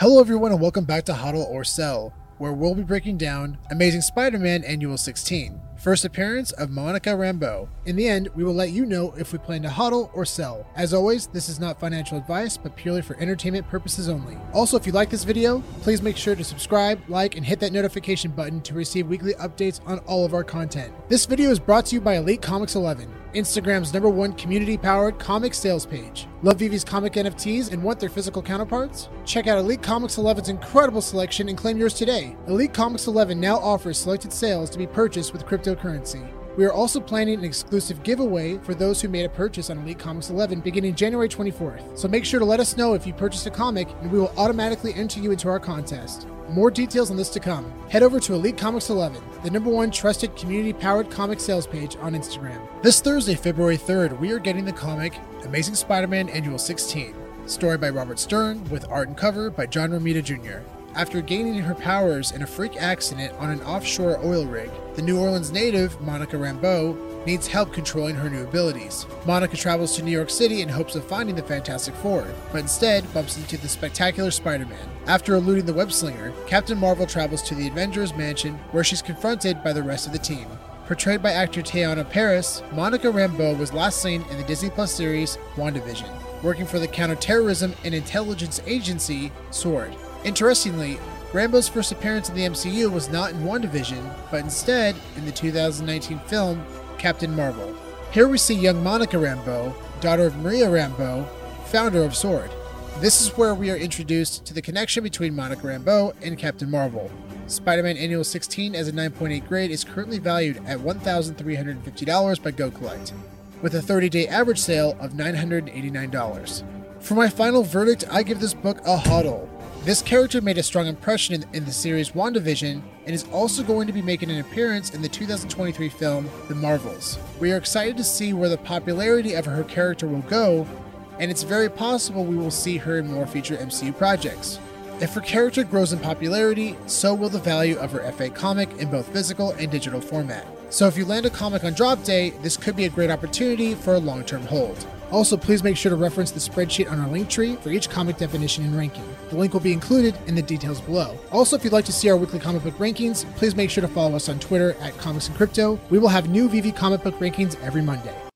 Hello, everyone, and welcome back to Hodl or Sell, where we'll be breaking down Amazing Spider Man Annual 16. First appearance of Monica Rambeau. In the end, we will let you know if we plan to hodl or sell. As always, this is not financial advice, but purely for entertainment purposes only. Also, if you like this video, please make sure to subscribe, like, and hit that notification button to receive weekly updates on all of our content. This video is brought to you by Elite Comics 11. Instagram's number one community powered comic sales page. Love VeVe's comic NFTs and want their physical counterparts? Check out Elite Comics 11's incredible selection and claim yours today. Elite Comics 11 now offers selected sales to be purchased with cryptocurrency. We are also planning an exclusive giveaway for those who made a purchase on Elite Comics 11 beginning January 24th. So make sure to let us know if you purchased a comic and we will automatically enter you into our contest. More details on this to come. Head over to Elite Comics 11, the number one trusted community powered comic sales page on Instagram. This Thursday, February 3rd, we are getting the comic Amazing Spider Man Annual 16. Story by Robert Stern, with art and cover by John Romita Jr. After gaining her powers in a freak accident on an offshore oil rig, the New Orleans native, Monica Rambeau, needs help controlling her new abilities. Monica travels to New York City in hopes of finding the Fantastic Four, but instead bumps into the spectacular Spider Man. After eluding the web slinger, Captain Marvel travels to the Avengers mansion where she's confronted by the rest of the team. Portrayed by actor Teyonah Parris, Monica Rambeau was last seen in the Disney Plus series WandaVision, working for the counterterrorism and intelligence agency SWORD. Interestingly, Rambeau's first appearance in the MCU was not in WandaVision, but instead in the 2019 film Captain Marvel. Here we see young Monica Rambeau, daughter of Maria Rambeau, founder of SWORD. This is where we are introduced to the connection between Monica Rambeau and Captain Marvel. Spider Man Annual 16 as a 9.8 grade is currently valued at $1,350 by GoCollect, with a 30 day average sale of $989. For my final verdict, I give this book a hodl. This character made a strong impression in, in, the series WandaVision and is also going to be making an appearance in the 2023 film The Marvels. We are excited to see where the popularity of her character will go, and it's very possible we will see her in more future MCU projects. If her character grows in popularity, so will the value of her FA comic in both physical and digital format. So if you land a comic on drop day, this could be a great opportunity for a long term hold. Also, please make sure to reference the spreadsheet on our link tree for each comic definition and ranking. The link will be included in the details below. Also, if you'd like to see our weekly comic book rankings, please make sure to follow us on Twitter at Comics and Crypto. We will have new VeVe comic book rankings every Monday.